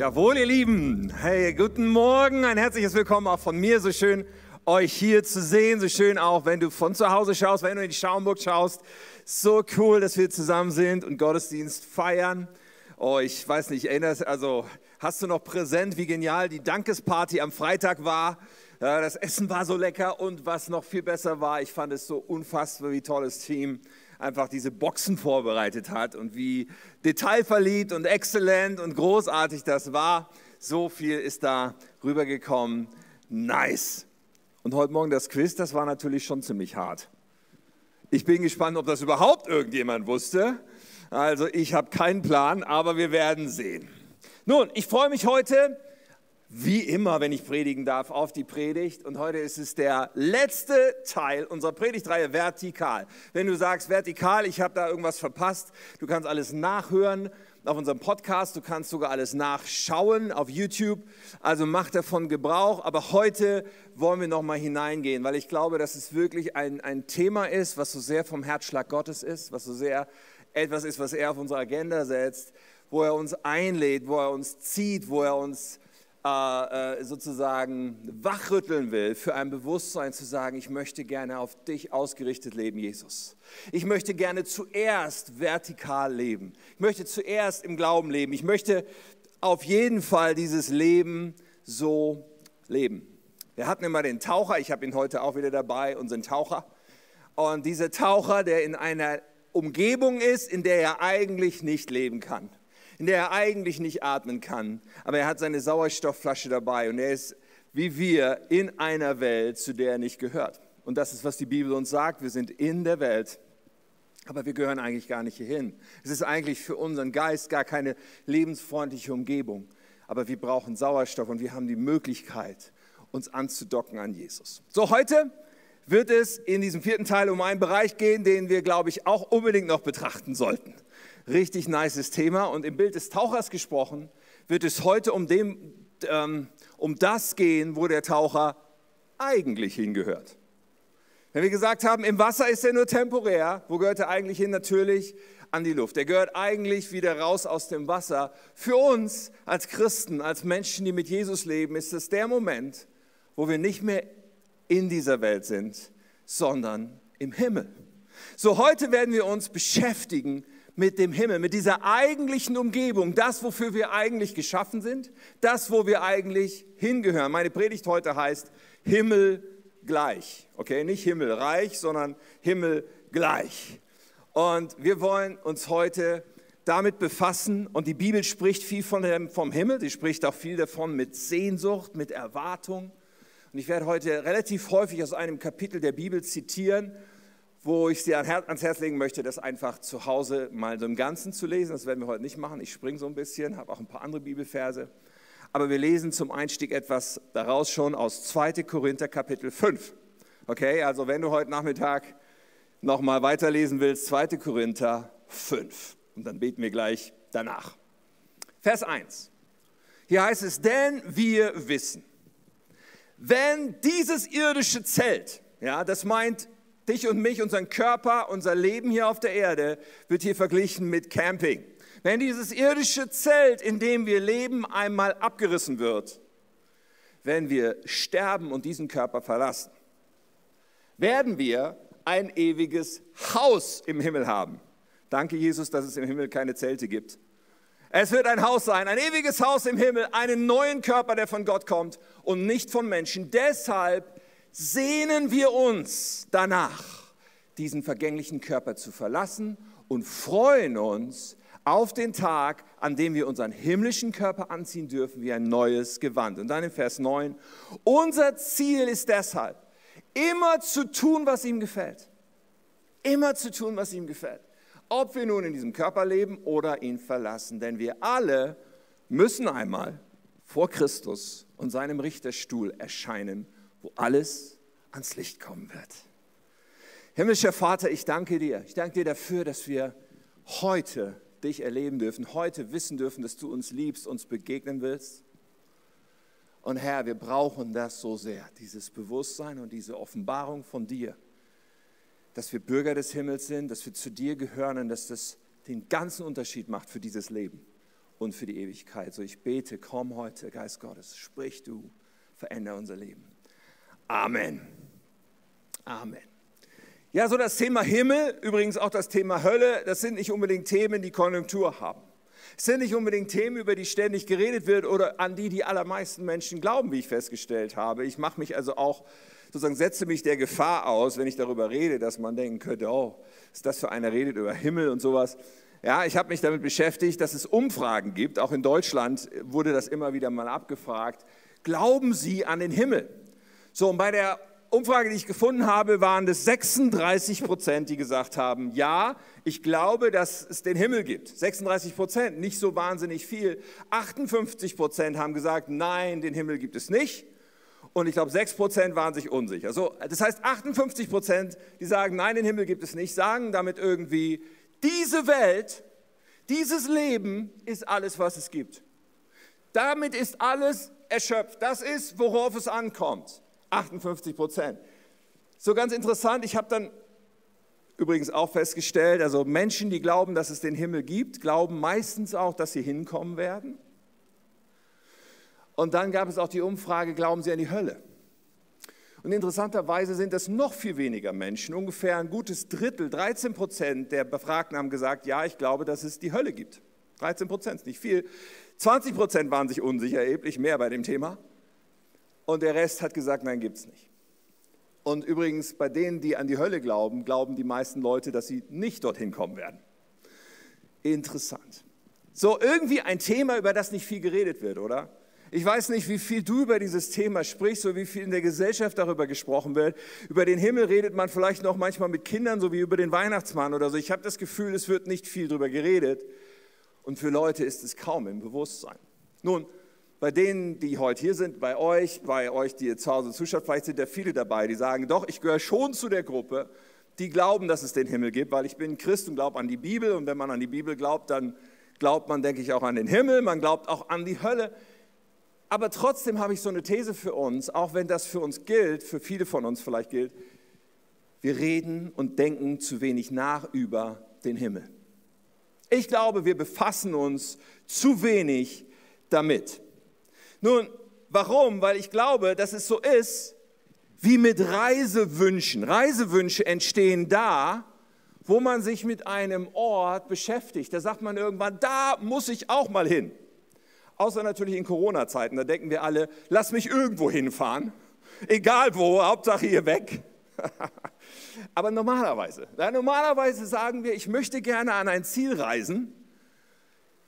Jawohl, ihr Lieben. Hey, guten Morgen. Ein herzliches Willkommen auch von mir. So schön, euch hier zu sehen. So schön auch, wenn du von zu Hause schaust, wenn du in die Schaumburg schaust. So cool, dass wir zusammen sind und Gottesdienst feiern. Oh, ich weiß nicht, erinnerst, also hast du noch präsent, wie genial die Dankesparty am Freitag war? Das Essen war so lecker und was noch viel besser war, ich fand es so unfassbar, wie tolles Team einfach diese Boxen vorbereitet hat und wie detailverliebt und exzellent und großartig das war. So viel ist da rübergekommen. Nice. Und heute Morgen das Quiz, das war natürlich schon ziemlich hart. Ich bin gespannt, ob das überhaupt irgendjemand wusste. Also ich habe keinen Plan, aber wir werden sehen. Nun, ich freue mich heute wie immer, wenn ich predigen darf, auf die Predigt. Und heute ist es der letzte Teil unserer Predigtreihe Vertikal. Wenn du sagst Vertikal, ich habe da irgendwas verpasst, du kannst alles nachhören auf unserem Podcast, du kannst sogar alles nachschauen auf YouTube. Also mach davon Gebrauch. Aber heute wollen wir nochmal hineingehen, weil ich glaube, dass es wirklich ein, ein Thema ist, was so sehr vom Herzschlag Gottes ist, was so sehr etwas ist, was er auf unsere Agenda setzt, wo er uns einlädt, wo er uns zieht, wo er uns äh, äh, sozusagen wachrütteln will, für ein Bewusstsein zu sagen, ich möchte gerne auf dich ausgerichtet leben, Jesus. Ich möchte gerne zuerst vertikal leben. Ich möchte zuerst im Glauben leben. Ich möchte auf jeden Fall dieses Leben so leben. Wir hatten immer den Taucher, ich habe ihn heute auch wieder dabei, unseren Taucher. Und dieser Taucher, der in einer Umgebung ist, in der er eigentlich nicht leben kann in der er eigentlich nicht atmen kann. Aber er hat seine Sauerstoffflasche dabei und er ist wie wir in einer Welt, zu der er nicht gehört. Und das ist, was die Bibel uns sagt. Wir sind in der Welt, aber wir gehören eigentlich gar nicht hierhin. Es ist eigentlich für unseren Geist gar keine lebensfreundliche Umgebung. Aber wir brauchen Sauerstoff und wir haben die Möglichkeit, uns anzudocken an Jesus. So, heute wird es in diesem vierten Teil um einen Bereich gehen, den wir, glaube ich, auch unbedingt noch betrachten sollten. Richtig nices Thema. Und im Bild des Tauchers gesprochen, wird es heute um, dem, ähm, um das gehen, wo der Taucher eigentlich hingehört. Wenn wir gesagt haben, im Wasser ist er nur temporär, wo gehört er eigentlich hin? Natürlich an die Luft. Er gehört eigentlich wieder raus aus dem Wasser. Für uns als Christen, als Menschen, die mit Jesus leben, ist es der Moment, wo wir nicht mehr in dieser Welt sind, sondern im Himmel. So heute werden wir uns beschäftigen mit dem Himmel, mit dieser eigentlichen Umgebung, das, wofür wir eigentlich geschaffen sind, das, wo wir eigentlich hingehören. Meine Predigt heute heißt Himmel gleich. Okay, nicht Himmelreich, sondern Himmel gleich. Und wir wollen uns heute damit befassen und die Bibel spricht viel von dem, vom Himmel, sie spricht auch viel davon mit Sehnsucht, mit Erwartung. Und ich werde heute relativ häufig aus einem Kapitel der Bibel zitieren wo ich Sie ans Herz legen möchte, das einfach zu Hause mal so im Ganzen zu lesen. Das werden wir heute nicht machen. Ich springe so ein bisschen, habe auch ein paar andere Bibelverse. Aber wir lesen zum Einstieg etwas daraus schon aus 2. Korinther Kapitel 5. Okay, also wenn du heute Nachmittag nochmal weiterlesen willst, 2. Korinther 5. Und dann beten wir gleich danach. Vers 1. Hier heißt es, denn wir wissen, wenn dieses irdische Zelt, ja, das meint dich und mich, unseren Körper, unser Leben hier auf der Erde wird hier verglichen mit Camping. Wenn dieses irdische Zelt, in dem wir leben, einmal abgerissen wird, wenn wir sterben und diesen Körper verlassen, werden wir ein ewiges Haus im Himmel haben. Danke, Jesus, dass es im Himmel keine Zelte gibt. Es wird ein Haus sein, ein ewiges Haus im Himmel, einen neuen Körper, der von Gott kommt und nicht von Menschen. Deshalb sehnen wir uns danach, diesen vergänglichen Körper zu verlassen und freuen uns auf den Tag, an dem wir unseren himmlischen Körper anziehen dürfen wie ein neues Gewand. Und dann in Vers 9, unser Ziel ist deshalb, immer zu tun, was ihm gefällt. Immer zu tun, was ihm gefällt. Ob wir nun in diesem Körper leben oder ihn verlassen. Denn wir alle müssen einmal vor Christus und seinem Richterstuhl erscheinen wo alles ans Licht kommen wird. Himmlischer Vater, ich danke dir. Ich danke dir dafür, dass wir heute dich erleben dürfen, heute wissen dürfen, dass du uns liebst, uns begegnen willst. Und Herr, wir brauchen das so sehr, dieses Bewusstsein und diese Offenbarung von dir, dass wir Bürger des Himmels sind, dass wir zu dir gehören und dass das den ganzen Unterschied macht für dieses Leben. und für die Ewigkeit. So ich bete, komm heute, Geist Gottes, sprich du, verändere unser Leben. Amen. Amen. Ja, so das Thema Himmel, übrigens auch das Thema Hölle, das sind nicht unbedingt Themen, die Konjunktur haben. Es sind nicht unbedingt Themen, über die ständig geredet wird oder an die die allermeisten Menschen glauben, wie ich festgestellt habe. Ich mache mich also auch, sozusagen setze mich der Gefahr aus, wenn ich darüber rede, dass man denken könnte, oh, ist das für einer redet über Himmel und sowas. Ja, ich habe mich damit beschäftigt, dass es Umfragen gibt. Auch in Deutschland wurde das immer wieder mal abgefragt. Glauben Sie an den Himmel? So, und bei der Umfrage, die ich gefunden habe, waren es 36 Prozent, die gesagt haben, ja, ich glaube, dass es den Himmel gibt. 36 Prozent, nicht so wahnsinnig viel. 58 Prozent haben gesagt, nein, den Himmel gibt es nicht. Und ich glaube, 6 Prozent waren sich unsicher. So, das heißt, 58 Prozent, die sagen, nein, den Himmel gibt es nicht, sagen damit irgendwie, diese Welt, dieses Leben ist alles, was es gibt. Damit ist alles erschöpft. Das ist, worauf es ankommt. 58 Prozent. So ganz interessant, ich habe dann übrigens auch festgestellt, also Menschen, die glauben, dass es den Himmel gibt, glauben meistens auch, dass sie hinkommen werden. Und dann gab es auch die Umfrage, glauben sie an die Hölle? Und interessanterweise sind es noch viel weniger Menschen, ungefähr ein gutes Drittel, 13 Prozent der Befragten haben gesagt, ja, ich glaube, dass es die Hölle gibt. 13 Prozent, nicht viel. 20 Prozent waren sich unsicher, erheblich mehr bei dem Thema. Und der Rest hat gesagt, nein, gibt es nicht. Und übrigens, bei denen, die an die Hölle glauben, glauben die meisten Leute, dass sie nicht dorthin kommen werden. Interessant. So, irgendwie ein Thema, über das nicht viel geredet wird, oder? Ich weiß nicht, wie viel du über dieses Thema sprichst, so wie viel in der Gesellschaft darüber gesprochen wird. Über den Himmel redet man vielleicht noch manchmal mit Kindern, so wie über den Weihnachtsmann oder so. Ich habe das Gefühl, es wird nicht viel darüber geredet. Und für Leute ist es kaum im Bewusstsein. Nun, bei denen, die heute hier sind, bei euch, bei euch, die ihr zu Hause zuschaut, vielleicht sind ja viele dabei, die sagen, doch, ich gehöre schon zu der Gruppe, die glauben, dass es den Himmel gibt, weil ich bin Christ und glaube an die Bibel und wenn man an die Bibel glaubt, dann glaubt man, denke ich, auch an den Himmel, man glaubt auch an die Hölle. Aber trotzdem habe ich so eine These für uns, auch wenn das für uns gilt, für viele von uns vielleicht gilt, wir reden und denken zu wenig nach über den Himmel. Ich glaube, wir befassen uns zu wenig damit. Nun, warum? Weil ich glaube, dass es so ist wie mit Reisewünschen. Reisewünsche entstehen da, wo man sich mit einem Ort beschäftigt. Da sagt man irgendwann, da muss ich auch mal hin. Außer natürlich in Corona-Zeiten, da denken wir alle, lass mich irgendwo hinfahren. Egal wo, Hauptsache hier weg. Aber normalerweise, normalerweise sagen wir, ich möchte gerne an ein Ziel reisen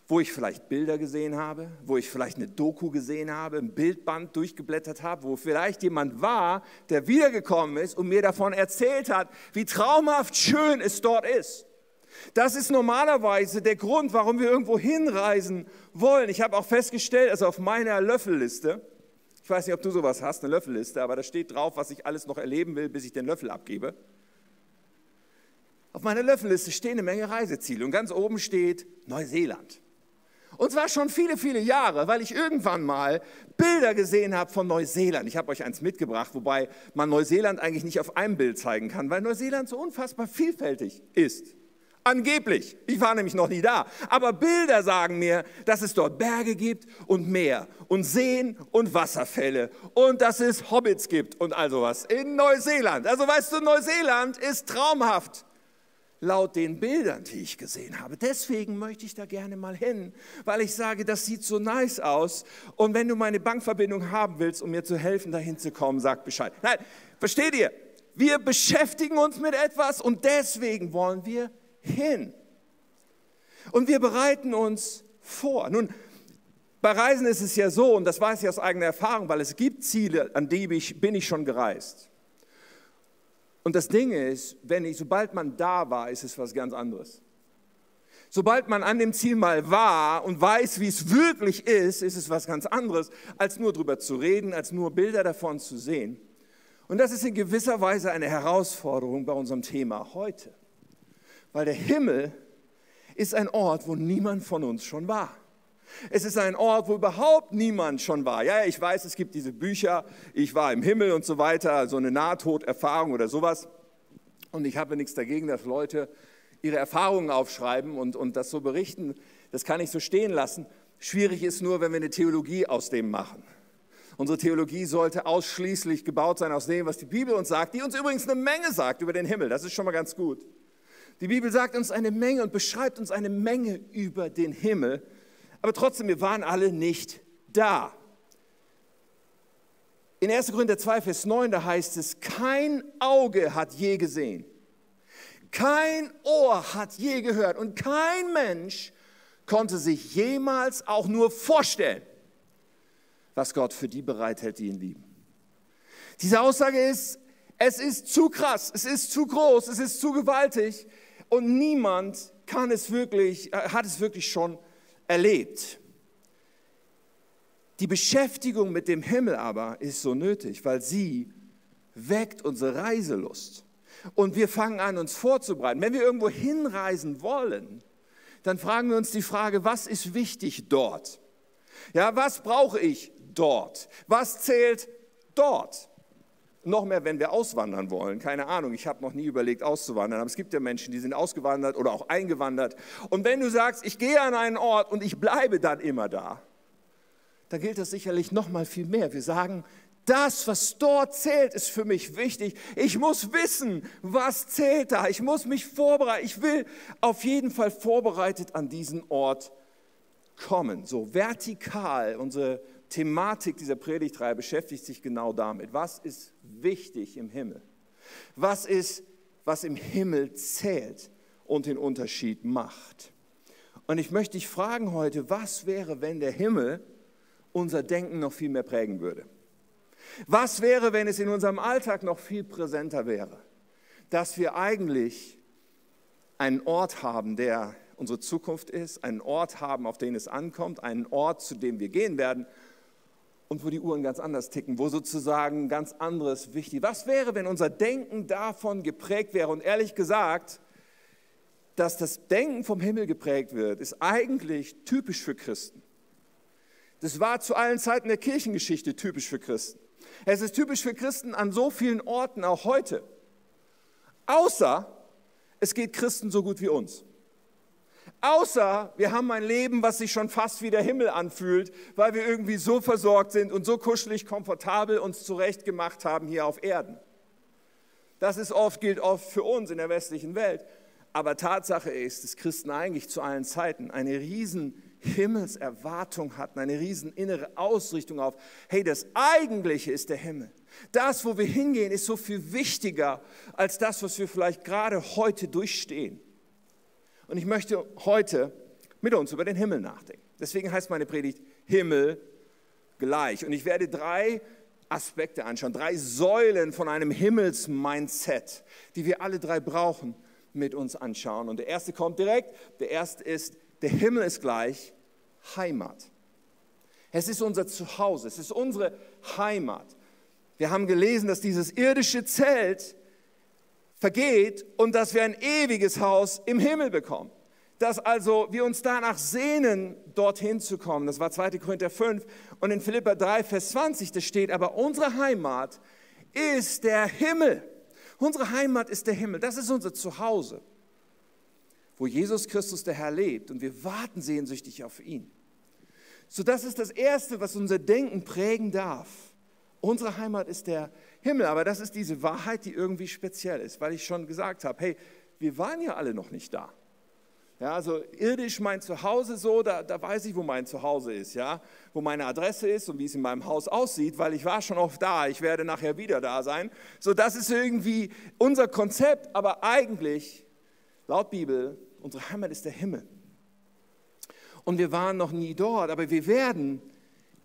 wo ich vielleicht Bilder gesehen habe, wo ich vielleicht eine Doku gesehen habe, ein Bildband durchgeblättert habe, wo vielleicht jemand war, der wiedergekommen ist und mir davon erzählt hat, wie traumhaft schön es dort ist. Das ist normalerweise der Grund, warum wir irgendwo hinreisen wollen. Ich habe auch festgestellt, also auf meiner Löffelliste, ich weiß nicht, ob du sowas hast, eine Löffelliste, aber da steht drauf, was ich alles noch erleben will, bis ich den Löffel abgebe. Auf meiner Löffelliste stehen eine Menge Reiseziele und ganz oben steht Neuseeland. Und zwar schon viele, viele Jahre, weil ich irgendwann mal Bilder gesehen habe von Neuseeland. Ich habe euch eins mitgebracht, wobei man Neuseeland eigentlich nicht auf einem Bild zeigen kann, weil Neuseeland so unfassbar vielfältig ist. Angeblich. Ich war nämlich noch nie da. Aber Bilder sagen mir, dass es dort Berge gibt und Meer und Seen und Wasserfälle und dass es Hobbits gibt und all sowas in Neuseeland. Also weißt du, Neuseeland ist traumhaft laut den Bildern, die ich gesehen habe. Deswegen möchte ich da gerne mal hin, weil ich sage, das sieht so nice aus. Und wenn du meine Bankverbindung haben willst, um mir zu helfen, dahin zu kommen, sag Bescheid. Nein, versteht ihr? Wir beschäftigen uns mit etwas und deswegen wollen wir hin. Und wir bereiten uns vor. Nun, bei Reisen ist es ja so, und das weiß ich aus eigener Erfahrung, weil es gibt Ziele, an die ich, bin ich schon gereist. Und das Ding ist, wenn ich, sobald man da war, ist es was ganz anderes. Sobald man an dem Ziel mal war und weiß, wie es wirklich ist, ist es was ganz anderes, als nur darüber zu reden, als nur Bilder davon zu sehen. Und das ist in gewisser Weise eine Herausforderung bei unserem Thema heute. Weil der Himmel ist ein Ort, wo niemand von uns schon war. Es ist ein Ort, wo überhaupt niemand schon war. Ja, ich weiß, es gibt diese Bücher, ich war im Himmel und so weiter, so eine Nahtoderfahrung oder sowas. Und ich habe nichts dagegen, dass Leute ihre Erfahrungen aufschreiben und, und das so berichten. Das kann ich so stehen lassen. Schwierig ist nur, wenn wir eine Theologie aus dem machen. Unsere Theologie sollte ausschließlich gebaut sein aus dem, was die Bibel uns sagt, die uns übrigens eine Menge sagt über den Himmel. Das ist schon mal ganz gut. Die Bibel sagt uns eine Menge und beschreibt uns eine Menge über den Himmel. Aber trotzdem, wir waren alle nicht da. In 1. Korinther 2, Vers 9, da heißt es, kein Auge hat je gesehen, kein Ohr hat je gehört und kein Mensch konnte sich jemals auch nur vorstellen, was Gott für die bereithält, die ihn lieben. Diese Aussage ist, es ist zu krass, es ist zu groß, es ist zu gewaltig und niemand kann es wirklich, äh, hat es wirklich schon erlebt. Die Beschäftigung mit dem Himmel aber ist so nötig, weil sie weckt unsere Reiselust. Und wir fangen an, uns vorzubereiten. Wenn wir irgendwo hinreisen wollen, dann fragen wir uns die Frage, was ist wichtig dort? Ja, was brauche ich dort? Was zählt dort? Noch mehr, wenn wir auswandern wollen. Keine Ahnung, ich habe noch nie überlegt, auszuwandern, aber es gibt ja Menschen, die sind ausgewandert oder auch eingewandert. Und wenn du sagst, ich gehe an einen Ort und ich bleibe dann immer da, dann gilt das sicherlich noch mal viel mehr. Wir sagen, das, was dort zählt, ist für mich wichtig. Ich muss wissen, was zählt da. Ich muss mich vorbereiten. Ich will auf jeden Fall vorbereitet an diesen Ort kommen. So vertikal, unsere Thematik dieser Predigtreihe beschäftigt sich genau damit. Was ist wichtig im Himmel? Was ist, was im Himmel zählt und den Unterschied macht? Und ich möchte dich fragen heute, was wäre, wenn der Himmel unser Denken noch viel mehr prägen würde? Was wäre, wenn es in unserem Alltag noch viel präsenter wäre, dass wir eigentlich einen Ort haben, der unsere Zukunft ist, einen Ort haben, auf den es ankommt, einen Ort, zu dem wir gehen werden und wo die Uhren ganz anders ticken, wo sozusagen ganz anderes wichtig. Was wäre, wenn unser Denken davon geprägt wäre? Und ehrlich gesagt, dass das Denken vom Himmel geprägt wird, ist eigentlich typisch für Christen. Das war zu allen Zeiten der Kirchengeschichte typisch für Christen. Es ist typisch für Christen an so vielen Orten, auch heute. Außer es geht Christen so gut wie uns. Außer wir haben ein Leben, was sich schon fast wie der Himmel anfühlt, weil wir irgendwie so versorgt sind und so kuschelig, komfortabel uns zurechtgemacht haben hier auf Erden. Das ist oft, gilt oft für uns in der westlichen Welt. Aber Tatsache ist, dass Christen eigentlich zu allen Zeiten eine riesen Himmelserwartung hatten, eine riesen innere Ausrichtung auf, hey, das Eigentliche ist der Himmel. Das, wo wir hingehen, ist so viel wichtiger als das, was wir vielleicht gerade heute durchstehen. Und ich möchte heute mit uns über den Himmel nachdenken. Deswegen heißt meine Predigt Himmel gleich. Und ich werde drei Aspekte anschauen, drei Säulen von einem Himmelsmindset, die wir alle drei brauchen, mit uns anschauen. Und der erste kommt direkt. Der erste ist der Himmel ist gleich Heimat. Es ist unser Zuhause, es ist unsere Heimat. Wir haben gelesen, dass dieses irdische Zelt vergeht und dass wir ein ewiges Haus im Himmel bekommen. Dass also wir uns danach sehnen, dorthin zu kommen. Das war 2. Korinther 5 und in Philippa 3, Vers 20, da steht, aber unsere Heimat ist der Himmel. Unsere Heimat ist der Himmel. Das ist unser Zuhause wo Jesus Christus der Herr lebt und wir warten sehnsüchtig auf ihn. So das ist das Erste, was unser Denken prägen darf. Unsere Heimat ist der Himmel, aber das ist diese Wahrheit, die irgendwie speziell ist, weil ich schon gesagt habe, hey, wir waren ja alle noch nicht da. Ja, also irdisch mein Zuhause so, da, da weiß ich, wo mein Zuhause ist, ja, wo meine Adresse ist und wie es in meinem Haus aussieht, weil ich war schon oft da, ich werde nachher wieder da sein. So, das ist irgendwie unser Konzept, aber eigentlich, laut Bibel, Unsere Heimat ist der Himmel. Und wir waren noch nie dort, aber wir werden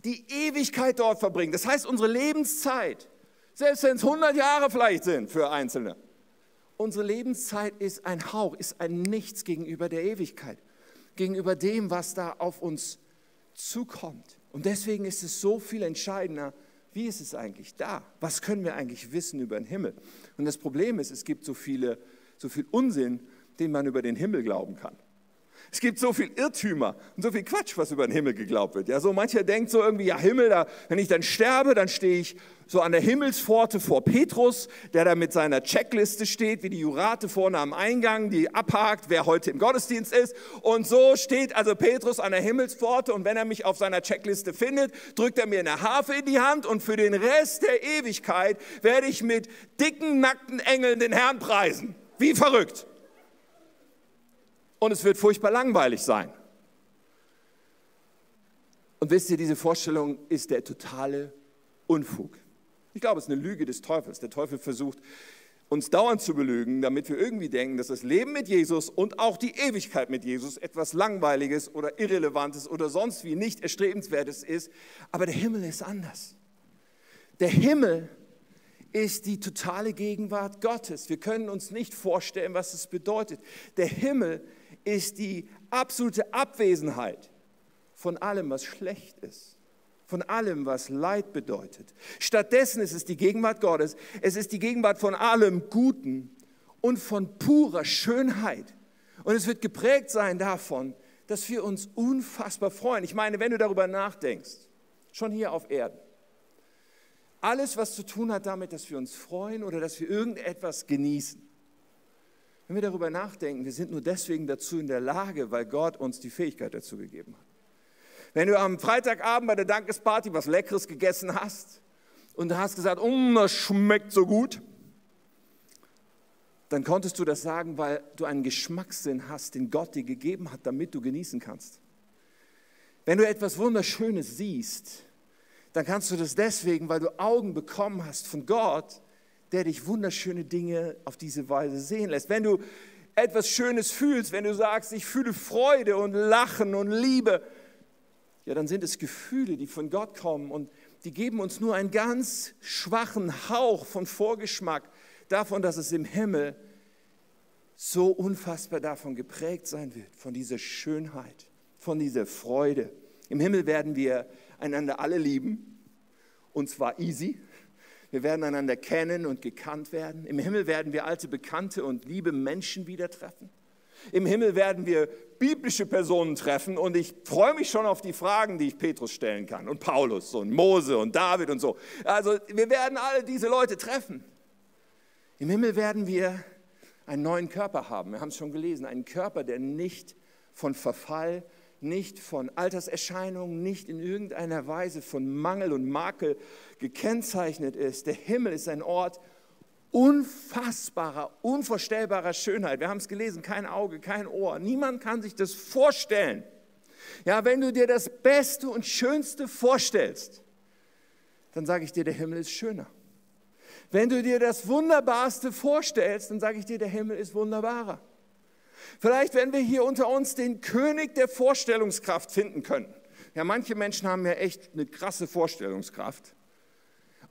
die Ewigkeit dort verbringen. Das heißt, unsere Lebenszeit, selbst wenn es 100 Jahre vielleicht sind für Einzelne, unsere Lebenszeit ist ein Hauch, ist ein Nichts gegenüber der Ewigkeit, gegenüber dem, was da auf uns zukommt. Und deswegen ist es so viel entscheidender, wie ist es eigentlich da? Was können wir eigentlich wissen über den Himmel? Und das Problem ist, es gibt so viele, so viel Unsinn den man über den Himmel glauben kann. Es gibt so viel Irrtümer und so viel Quatsch, was über den Himmel geglaubt wird. Ja, so mancher denkt so irgendwie, ja Himmel, da, wenn ich dann sterbe, dann stehe ich so an der Himmelspforte vor Petrus, der da mit seiner Checkliste steht, wie die Jurate vorne am Eingang, die abhakt, wer heute im Gottesdienst ist. Und so steht also Petrus an der Himmelspforte und wenn er mich auf seiner Checkliste findet, drückt er mir eine Harfe in die Hand und für den Rest der Ewigkeit werde ich mit dicken, nackten Engeln den Herrn preisen. Wie verrückt und es wird furchtbar langweilig sein. Und wisst ihr, diese Vorstellung ist der totale Unfug. Ich glaube, es ist eine Lüge des Teufels. Der Teufel versucht, uns dauernd zu belügen, damit wir irgendwie denken, dass das Leben mit Jesus und auch die Ewigkeit mit Jesus etwas Langweiliges oder Irrelevantes oder sonst wie nicht Erstrebenswertes ist. Aber der Himmel ist anders. Der Himmel ist die totale Gegenwart Gottes. Wir können uns nicht vorstellen, was es bedeutet. Der Himmel ist die absolute Abwesenheit von allem, was schlecht ist, von allem, was Leid bedeutet. Stattdessen ist es die Gegenwart Gottes, es ist die Gegenwart von allem Guten und von purer Schönheit. Und es wird geprägt sein davon, dass wir uns unfassbar freuen. Ich meine, wenn du darüber nachdenkst, schon hier auf Erden, alles, was zu tun hat damit, dass wir uns freuen oder dass wir irgendetwas genießen, wenn wir darüber nachdenken, wir sind nur deswegen dazu in der Lage, weil Gott uns die Fähigkeit dazu gegeben hat. Wenn du am Freitagabend bei der Dankesparty was Leckeres gegessen hast und hast gesagt, oh, das schmeckt so gut, dann konntest du das sagen, weil du einen Geschmackssinn hast, den Gott dir gegeben hat, damit du genießen kannst. Wenn du etwas Wunderschönes siehst, dann kannst du das deswegen, weil du Augen bekommen hast von Gott, der dich wunderschöne Dinge auf diese Weise sehen lässt. Wenn du etwas Schönes fühlst, wenn du sagst, ich fühle Freude und Lachen und Liebe, ja, dann sind es Gefühle, die von Gott kommen und die geben uns nur einen ganz schwachen Hauch von Vorgeschmack davon, dass es im Himmel so unfassbar davon geprägt sein wird, von dieser Schönheit, von dieser Freude. Im Himmel werden wir einander alle lieben, und zwar easy, wir werden einander kennen und gekannt werden. Im Himmel werden wir alte Bekannte und liebe Menschen wieder treffen. Im Himmel werden wir biblische Personen treffen und ich freue mich schon auf die Fragen, die ich Petrus stellen kann und Paulus und Mose und David und so. Also wir werden alle diese Leute treffen. Im Himmel werden wir einen neuen Körper haben. Wir haben es schon gelesen, einen Körper, der nicht von Verfall, nicht von Alterserscheinungen, nicht in irgendeiner Weise von Mangel und Makel gekennzeichnet ist. Der Himmel ist ein Ort unfassbarer, unvorstellbarer Schönheit. Wir haben es gelesen, kein Auge, kein Ohr. Niemand kann sich das vorstellen. Ja, wenn du dir das Beste und Schönste vorstellst, dann sage ich dir, der Himmel ist schöner. Wenn du dir das Wunderbarste vorstellst, dann sage ich dir, der Himmel ist wunderbarer. Vielleicht, wenn wir hier unter uns den König der Vorstellungskraft finden können. Ja, manche Menschen haben ja echt eine krasse Vorstellungskraft.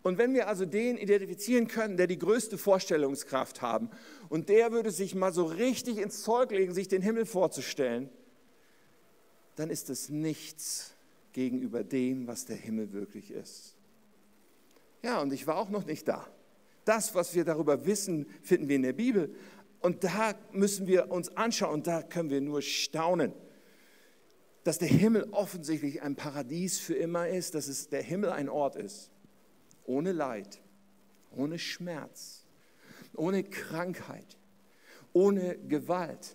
Und wenn wir also den identifizieren können, der die größte Vorstellungskraft haben, und der würde sich mal so richtig ins Zeug legen, sich den Himmel vorzustellen, dann ist es nichts gegenüber dem, was der Himmel wirklich ist. Ja, und ich war auch noch nicht da. Das, was wir darüber wissen, finden wir in der Bibel. Und da müssen wir uns anschauen und da können wir nur staunen, dass der Himmel offensichtlich ein Paradies für immer ist, dass es der Himmel ein Ort ist, ohne Leid, ohne Schmerz, ohne Krankheit, ohne Gewalt,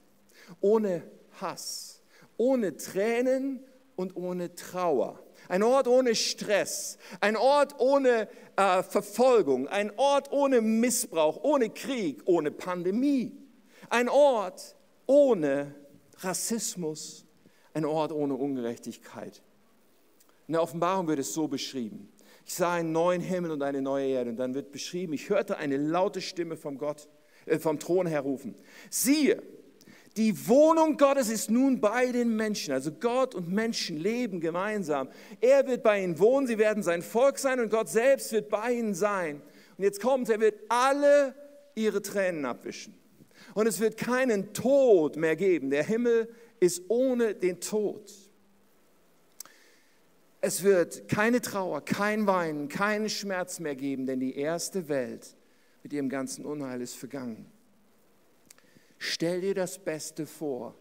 ohne Hass, ohne Tränen und ohne Trauer. Ein Ort ohne Stress, ein Ort ohne äh, Verfolgung, ein Ort ohne Missbrauch, ohne Krieg, ohne Pandemie. Ein Ort ohne Rassismus, ein Ort ohne Ungerechtigkeit. In der Offenbarung wird es so beschrieben. Ich sah einen neuen Himmel und eine neue Erde. Und dann wird beschrieben, ich hörte eine laute Stimme vom, Gott, äh, vom Thron her rufen. Siehe, die Wohnung Gottes ist nun bei den Menschen. Also Gott und Menschen leben gemeinsam. Er wird bei ihnen wohnen, sie werden sein Volk sein und Gott selbst wird bei ihnen sein. Und jetzt kommt, er wird alle ihre Tränen abwischen. Und es wird keinen Tod mehr geben. Der Himmel ist ohne den Tod. Es wird keine Trauer, kein Weinen, keinen Schmerz mehr geben, denn die erste Welt mit ihrem ganzen Unheil ist vergangen. Stell dir das Beste vor,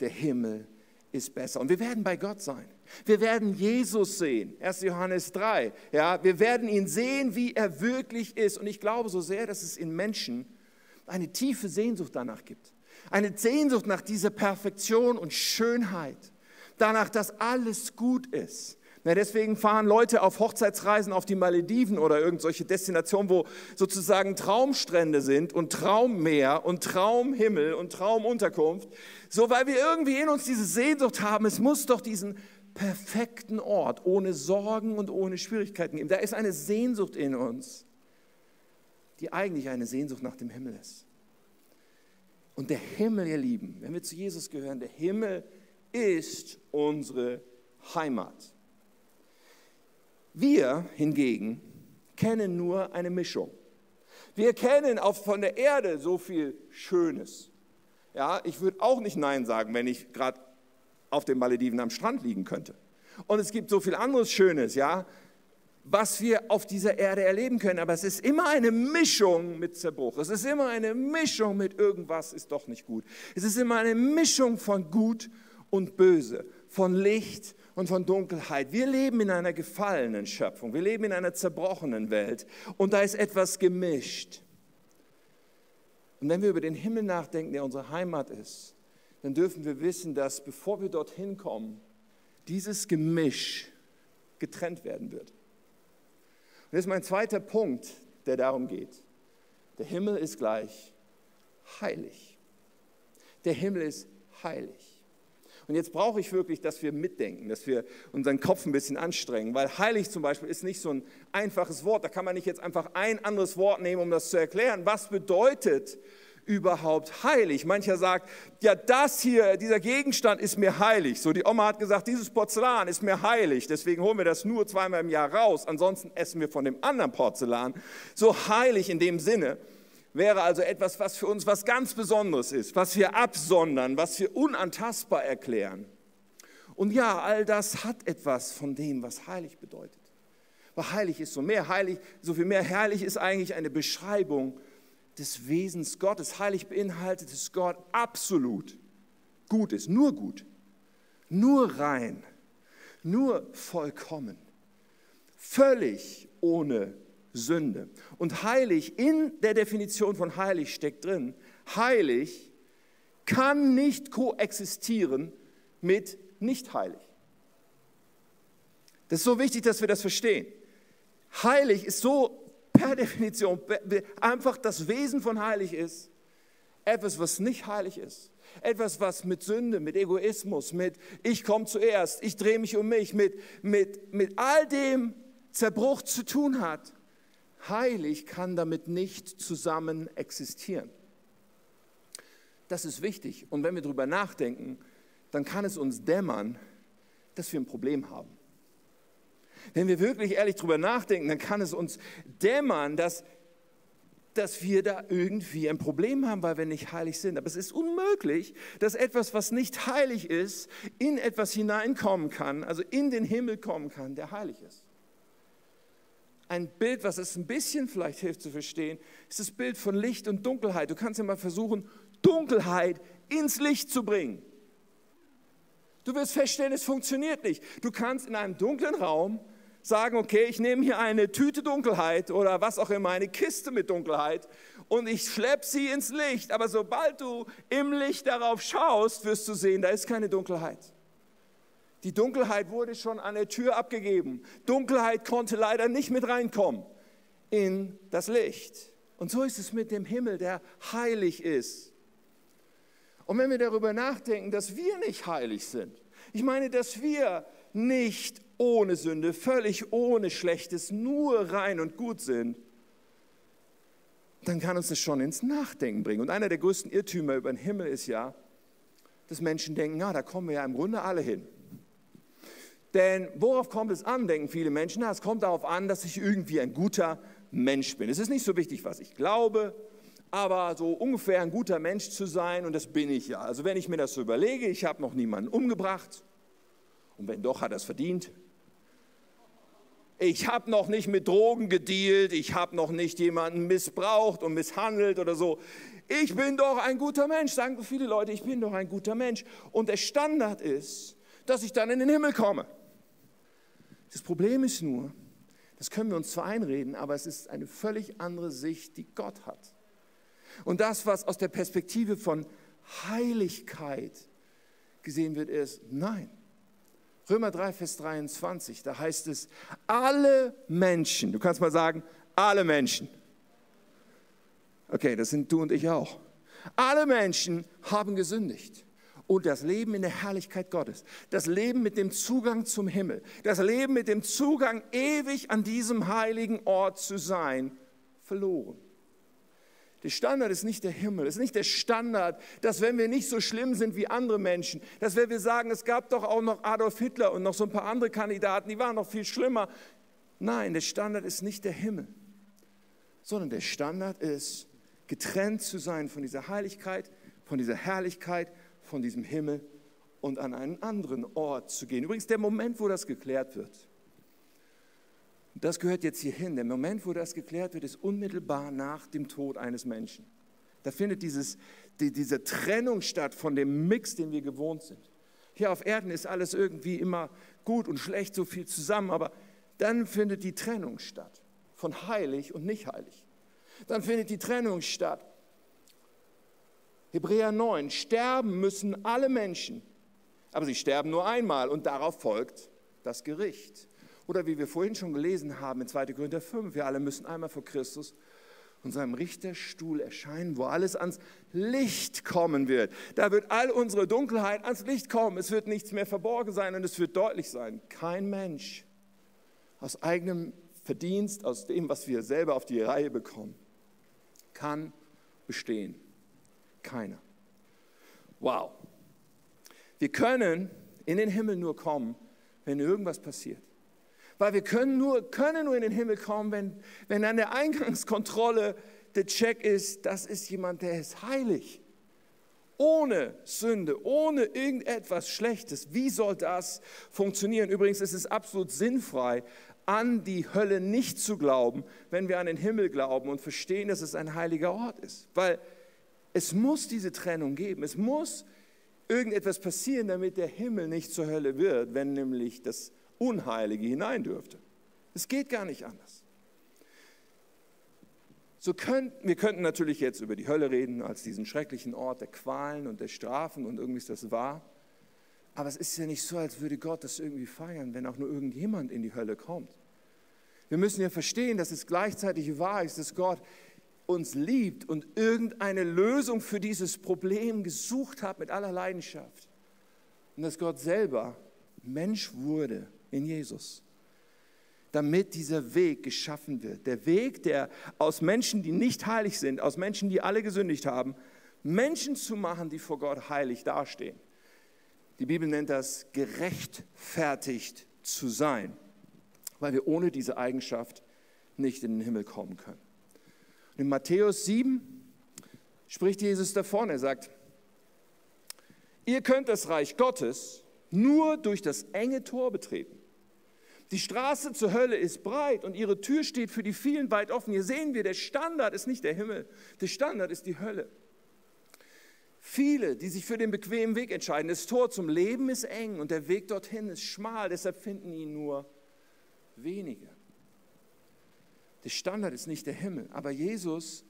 der Himmel ist besser. Und wir werden bei Gott sein. Wir werden Jesus sehen. 1. Johannes 3. Ja, wir werden ihn sehen, wie er wirklich ist. Und ich glaube so sehr, dass es in Menschen eine tiefe Sehnsucht danach gibt. Eine Sehnsucht nach dieser Perfektion und Schönheit. Danach, dass alles gut ist. Ja, deswegen fahren Leute auf Hochzeitsreisen auf die Malediven oder irgendwelche Destinationen, wo sozusagen Traumstrände sind und Traummeer und Traumhimmel und Traumunterkunft. So, weil wir irgendwie in uns diese Sehnsucht haben, es muss doch diesen perfekten Ort ohne Sorgen und ohne Schwierigkeiten geben. Da ist eine Sehnsucht in uns, die eigentlich eine Sehnsucht nach dem Himmel ist. Und der Himmel, ihr Lieben, wenn wir zu Jesus gehören, der Himmel ist unsere Heimat. Wir hingegen kennen nur eine Mischung. Wir kennen auch von der Erde so viel Schönes. Ja, ich würde auch nicht Nein sagen, wenn ich gerade auf den Malediven am Strand liegen könnte. Und es gibt so viel anderes Schönes, ja, was wir auf dieser Erde erleben können. Aber es ist immer eine Mischung mit Zerbruch. Es ist immer eine Mischung mit irgendwas ist doch nicht gut. Es ist immer eine Mischung von Gut und Böse, von Licht und von Dunkelheit. Wir leben in einer gefallenen Schöpfung, wir leben in einer zerbrochenen Welt und da ist etwas gemischt. Und wenn wir über den Himmel nachdenken, der unsere Heimat ist, dann dürfen wir wissen, dass bevor wir dorthin kommen, dieses Gemisch getrennt werden wird. Und das ist mein zweiter Punkt, der darum geht. Der Himmel ist gleich heilig. Der Himmel ist heilig. Und jetzt brauche ich wirklich, dass wir mitdenken, dass wir unseren Kopf ein bisschen anstrengen, weil heilig zum Beispiel ist nicht so ein einfaches Wort. Da kann man nicht jetzt einfach ein anderes Wort nehmen, um das zu erklären. Was bedeutet überhaupt heilig? Mancher sagt, ja, das hier, dieser Gegenstand ist mir heilig. So, die Oma hat gesagt, dieses Porzellan ist mir heilig. Deswegen holen wir das nur zweimal im Jahr raus. Ansonsten essen wir von dem anderen Porzellan. So heilig in dem Sinne wäre also etwas, was für uns was ganz Besonderes ist, was wir absondern, was wir unantastbar erklären. Und ja, all das hat etwas von dem, was heilig bedeutet. Weil heilig ist so mehr heilig, so viel mehr herrlich ist eigentlich eine Beschreibung des Wesens Gottes. Heilig beinhaltet, dass Gott absolut gut ist, nur gut, nur rein, nur vollkommen, völlig ohne Sünde. Und heilig, in der Definition von heilig steckt drin, heilig kann nicht koexistieren mit nicht heilig. Das ist so wichtig, dass wir das verstehen. Heilig ist so per Definition einfach das Wesen von heilig ist, etwas, was nicht heilig ist. Etwas, was mit Sünde, mit Egoismus, mit ich komme zuerst, ich drehe mich um mich, mit, mit, mit all dem Zerbruch zu tun hat heilig kann damit nicht zusammen existieren. Das ist wichtig. Und wenn wir darüber nachdenken, dann kann es uns dämmern, dass wir ein Problem haben. Wenn wir wirklich ehrlich darüber nachdenken, dann kann es uns dämmern, dass, dass wir da irgendwie ein Problem haben, weil wir nicht heilig sind. Aber es ist unmöglich, dass etwas, was nicht heilig ist, in etwas hineinkommen kann, also in den Himmel kommen kann, der heilig ist ein Bild, was es ein bisschen vielleicht hilft zu verstehen, ist das Bild von Licht und Dunkelheit. Du kannst ja mal versuchen, Dunkelheit ins Licht zu bringen. Du wirst feststellen, es funktioniert nicht. Du kannst in einem dunklen Raum sagen, okay, ich nehme hier eine Tüte Dunkelheit oder was auch immer, eine Kiste mit Dunkelheit und ich schleppe sie ins Licht. Aber sobald du im Licht darauf schaust, wirst du sehen, da ist keine Dunkelheit. Die Dunkelheit wurde schon an der Tür abgegeben. Dunkelheit konnte leider nicht mit reinkommen in das Licht. Und so ist es mit dem Himmel, der heilig ist. Und wenn wir darüber nachdenken, dass wir nicht heilig sind, ich meine, dass wir nicht ohne Sünde, völlig ohne Schlechtes, nur rein und gut sind, dann kann uns das schon ins Nachdenken bringen. Und einer der größten Irrtümer über den Himmel ist ja, dass Menschen denken, ja, da kommen wir ja im Grunde alle hin. Denn worauf kommt es an, denken viele Menschen? Na, es kommt darauf an, dass ich irgendwie ein guter Mensch bin. Es ist nicht so wichtig, was ich glaube, aber so ungefähr ein guter Mensch zu sein, und das bin ich ja. Also wenn ich mir das so überlege, ich habe noch niemanden umgebracht, und wenn doch, hat er es verdient. Ich habe noch nicht mit Drogen gedealt, ich habe noch nicht jemanden missbraucht und misshandelt oder so. Ich bin doch ein guter Mensch, sagen viele Leute, ich bin doch ein guter Mensch. Und der Standard ist, dass ich dann in den Himmel komme. Das Problem ist nur, das können wir uns zwar einreden, aber es ist eine völlig andere Sicht, die Gott hat. Und das, was aus der Perspektive von Heiligkeit gesehen wird, ist, nein. Römer 3, Vers 23, da heißt es, alle Menschen, du kannst mal sagen, alle Menschen. Okay, das sind du und ich auch. Alle Menschen haben gesündigt und das Leben in der Herrlichkeit Gottes, das Leben mit dem Zugang zum Himmel, das Leben mit dem Zugang ewig an diesem heiligen Ort zu sein, verloren. Der Standard ist nicht der Himmel, es ist nicht der Standard, dass wenn wir nicht so schlimm sind wie andere Menschen, dass wenn wir sagen, es gab doch auch noch Adolf Hitler und noch so ein paar andere Kandidaten, die waren noch viel schlimmer. Nein, der Standard ist nicht der Himmel, sondern der Standard ist, getrennt zu sein von dieser Heiligkeit, von dieser Herrlichkeit, von diesem Himmel und an einen anderen Ort zu gehen. Übrigens, der Moment, wo das geklärt wird, das gehört jetzt hier hin. Der Moment, wo das geklärt wird, ist unmittelbar nach dem Tod eines Menschen. Da findet dieses, die, diese Trennung statt von dem Mix, den wir gewohnt sind. Hier auf Erden ist alles irgendwie immer gut und schlecht, so viel zusammen, aber dann findet die Trennung statt von heilig und nicht heilig. Dann findet die Trennung statt Hebräer 9, sterben müssen alle Menschen, aber sie sterben nur einmal und darauf folgt das Gericht. Oder wie wir vorhin schon gelesen haben in 2. Korinther 5, wir alle müssen einmal vor Christus und seinem Richterstuhl erscheinen, wo alles ans Licht kommen wird. Da wird all unsere Dunkelheit ans Licht kommen. Es wird nichts mehr verborgen sein und es wird deutlich sein. Kein Mensch aus eigenem Verdienst, aus dem, was wir selber auf die Reihe bekommen, kann bestehen. Keiner. Wow. Wir können in den Himmel nur kommen, wenn irgendwas passiert. Weil wir können nur, können nur in den Himmel kommen, wenn, wenn an der Eingangskontrolle der Check ist, das ist jemand, der ist heilig. Ohne Sünde, ohne irgendetwas Schlechtes. Wie soll das funktionieren? Übrigens ist es absolut sinnfrei, an die Hölle nicht zu glauben, wenn wir an den Himmel glauben und verstehen, dass es ein heiliger Ort ist. Weil es muss diese Trennung geben. Es muss irgendetwas passieren, damit der Himmel nicht zur Hölle wird, wenn nämlich das Unheilige hinein dürfte. Es geht gar nicht anders. So könnt, wir könnten natürlich jetzt über die Hölle reden als diesen schrecklichen Ort der Qualen und der Strafen und irgendwie ist das wahr. Aber es ist ja nicht so, als würde Gott das irgendwie feiern, wenn auch nur irgendjemand in die Hölle kommt. Wir müssen ja verstehen, dass es gleichzeitig wahr ist, dass Gott uns liebt und irgendeine Lösung für dieses Problem gesucht hat mit aller Leidenschaft. Und dass Gott selber Mensch wurde in Jesus, damit dieser Weg geschaffen wird. Der Weg, der aus Menschen, die nicht heilig sind, aus Menschen, die alle gesündigt haben, Menschen zu machen, die vor Gott heilig dastehen. Die Bibel nennt das gerechtfertigt zu sein, weil wir ohne diese Eigenschaft nicht in den Himmel kommen können. In Matthäus 7 spricht Jesus davon, er sagt, ihr könnt das Reich Gottes nur durch das enge Tor betreten. Die Straße zur Hölle ist breit und ihre Tür steht für die vielen weit offen. Hier sehen wir, der Standard ist nicht der Himmel, der Standard ist die Hölle. Viele, die sich für den bequemen Weg entscheiden, das Tor zum Leben ist eng und der Weg dorthin ist schmal, deshalb finden ihn nur wenige. Der Standard ist nicht der Himmel, aber Jesus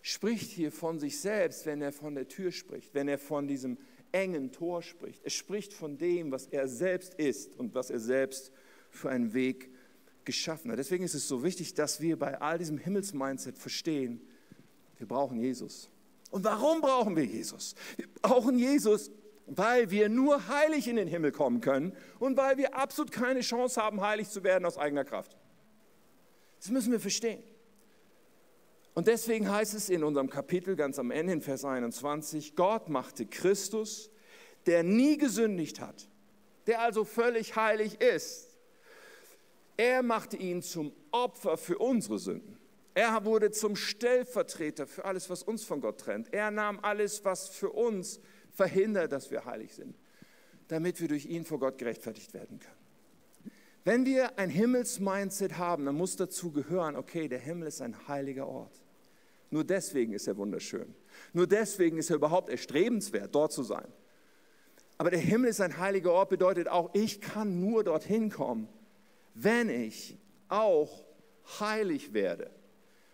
spricht hier von sich selbst, wenn er von der Tür spricht, wenn er von diesem engen Tor spricht. Er spricht von dem, was er selbst ist und was er selbst für einen Weg geschaffen hat. Deswegen ist es so wichtig, dass wir bei all diesem Himmelsmindset verstehen, wir brauchen Jesus. Und warum brauchen wir Jesus? Wir brauchen Jesus, weil wir nur heilig in den Himmel kommen können und weil wir absolut keine Chance haben, heilig zu werden aus eigener Kraft. Das müssen wir verstehen. Und deswegen heißt es in unserem Kapitel ganz am Ende in Vers 21, Gott machte Christus, der nie gesündigt hat, der also völlig heilig ist. Er machte ihn zum Opfer für unsere Sünden. Er wurde zum Stellvertreter für alles, was uns von Gott trennt. Er nahm alles, was für uns verhindert, dass wir heilig sind, damit wir durch ihn vor Gott gerechtfertigt werden können. Wenn wir ein Himmelsmindset haben, dann muss dazu gehören, okay, der Himmel ist ein heiliger Ort. Nur deswegen ist er wunderschön. Nur deswegen ist er überhaupt erstrebenswert, dort zu sein. Aber der Himmel ist ein heiliger Ort, bedeutet auch, ich kann nur dorthin kommen, wenn ich auch heilig werde.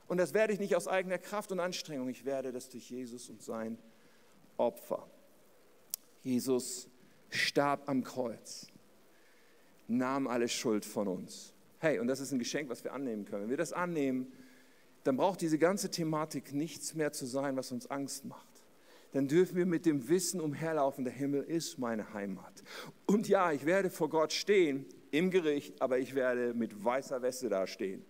Und das werde ich nicht aus eigener Kraft und Anstrengung, ich werde das durch Jesus und sein Opfer. Jesus starb am Kreuz, nahm alle Schuld von uns. Hey, und das ist ein Geschenk, was wir annehmen können. Wenn wir das annehmen, dann braucht diese ganze Thematik nichts mehr zu sein, was uns Angst macht. Dann dürfen wir mit dem Wissen umherlaufen, der Himmel ist meine Heimat. Und ja, ich werde vor Gott stehen im Gericht, aber ich werde mit weißer Weste da stehen.